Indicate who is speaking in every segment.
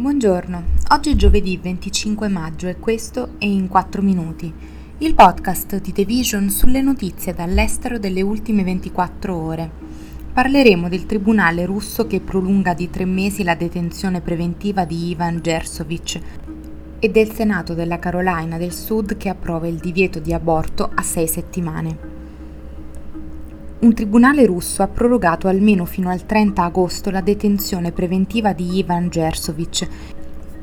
Speaker 1: Buongiorno, oggi è giovedì 25 maggio e questo è In 4 Minuti, il podcast di The Vision sulle notizie dall'estero delle ultime 24 ore. Parleremo del tribunale russo che prolunga di tre mesi la detenzione preventiva di Ivan Gersovic e del Senato della Carolina del Sud che approva il divieto di aborto a sei settimane. Un tribunale russo ha prorogato almeno fino al 30 agosto la detenzione preventiva di Ivan Gersovic,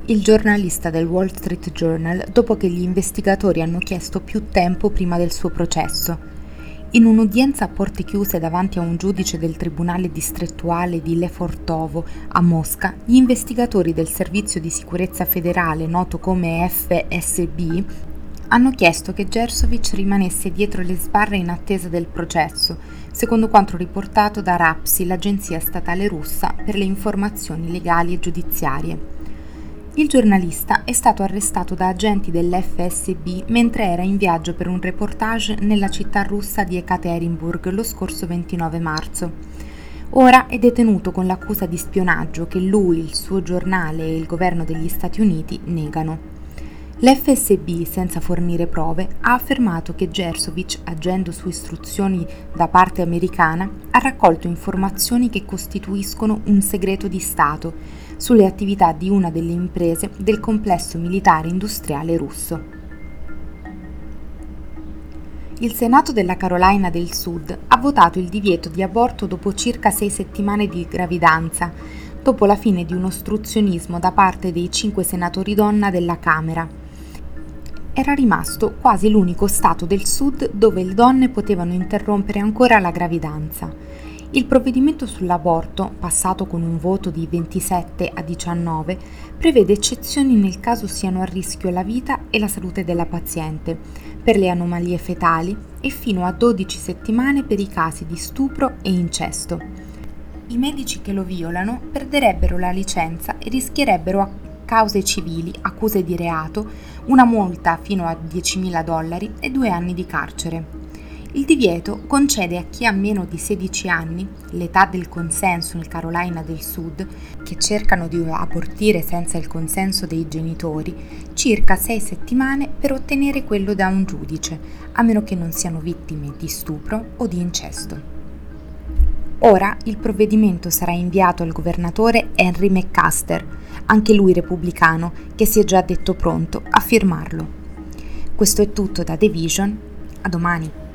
Speaker 1: il giornalista del Wall Street Journal, dopo che gli investigatori hanno chiesto più tempo prima del suo processo. In un'udienza a porte chiuse davanti a un giudice del Tribunale distrettuale di Lefortovo a Mosca, gli investigatori del Servizio di Sicurezza Federale, noto come FSB, hanno chiesto che Gersovic rimanesse dietro le sbarre in attesa del processo, secondo quanto riportato da RAPSI, l'agenzia statale russa per le informazioni legali e giudiziarie. Il giornalista è stato arrestato da agenti dell'FSB mentre era in viaggio per un reportage nella città russa di Ekaterinburg lo scorso 29 marzo. Ora è detenuto con l'accusa di spionaggio che lui, il suo giornale e il governo degli Stati Uniti negano. L'FSB, senza fornire prove, ha affermato che Gersovic, agendo su istruzioni da parte americana, ha raccolto informazioni che costituiscono un segreto di Stato sulle attività di una delle imprese del complesso militare industriale russo. Il Senato della Carolina del Sud ha votato il divieto di aborto dopo circa sei settimane di gravidanza, dopo la fine di un ostruzionismo da parte dei cinque senatori donna della Camera era rimasto quasi l'unico stato del sud dove le donne potevano interrompere ancora la gravidanza. Il provvedimento sull'aborto, passato con un voto di 27 a 19, prevede eccezioni nel caso siano a rischio la vita e la salute della paziente, per le anomalie fetali e fino a 12 settimane per i casi di stupro e incesto. I medici che lo violano perderebbero la licenza e rischierebbero cause civili, accuse di reato, una multa fino a 10.000 dollari e due anni di carcere. Il divieto concede a chi ha meno di 16 anni, l'età del consenso nel Carolina del Sud, che cercano di abortire senza il consenso dei genitori, circa 6 settimane per ottenere quello da un giudice, a meno che non siano vittime di stupro o di incesto. Ora il provvedimento sarà inviato al governatore Henry McCaster, anche lui repubblicano, che si è già detto pronto a firmarlo. Questo è tutto da The Vision, a domani.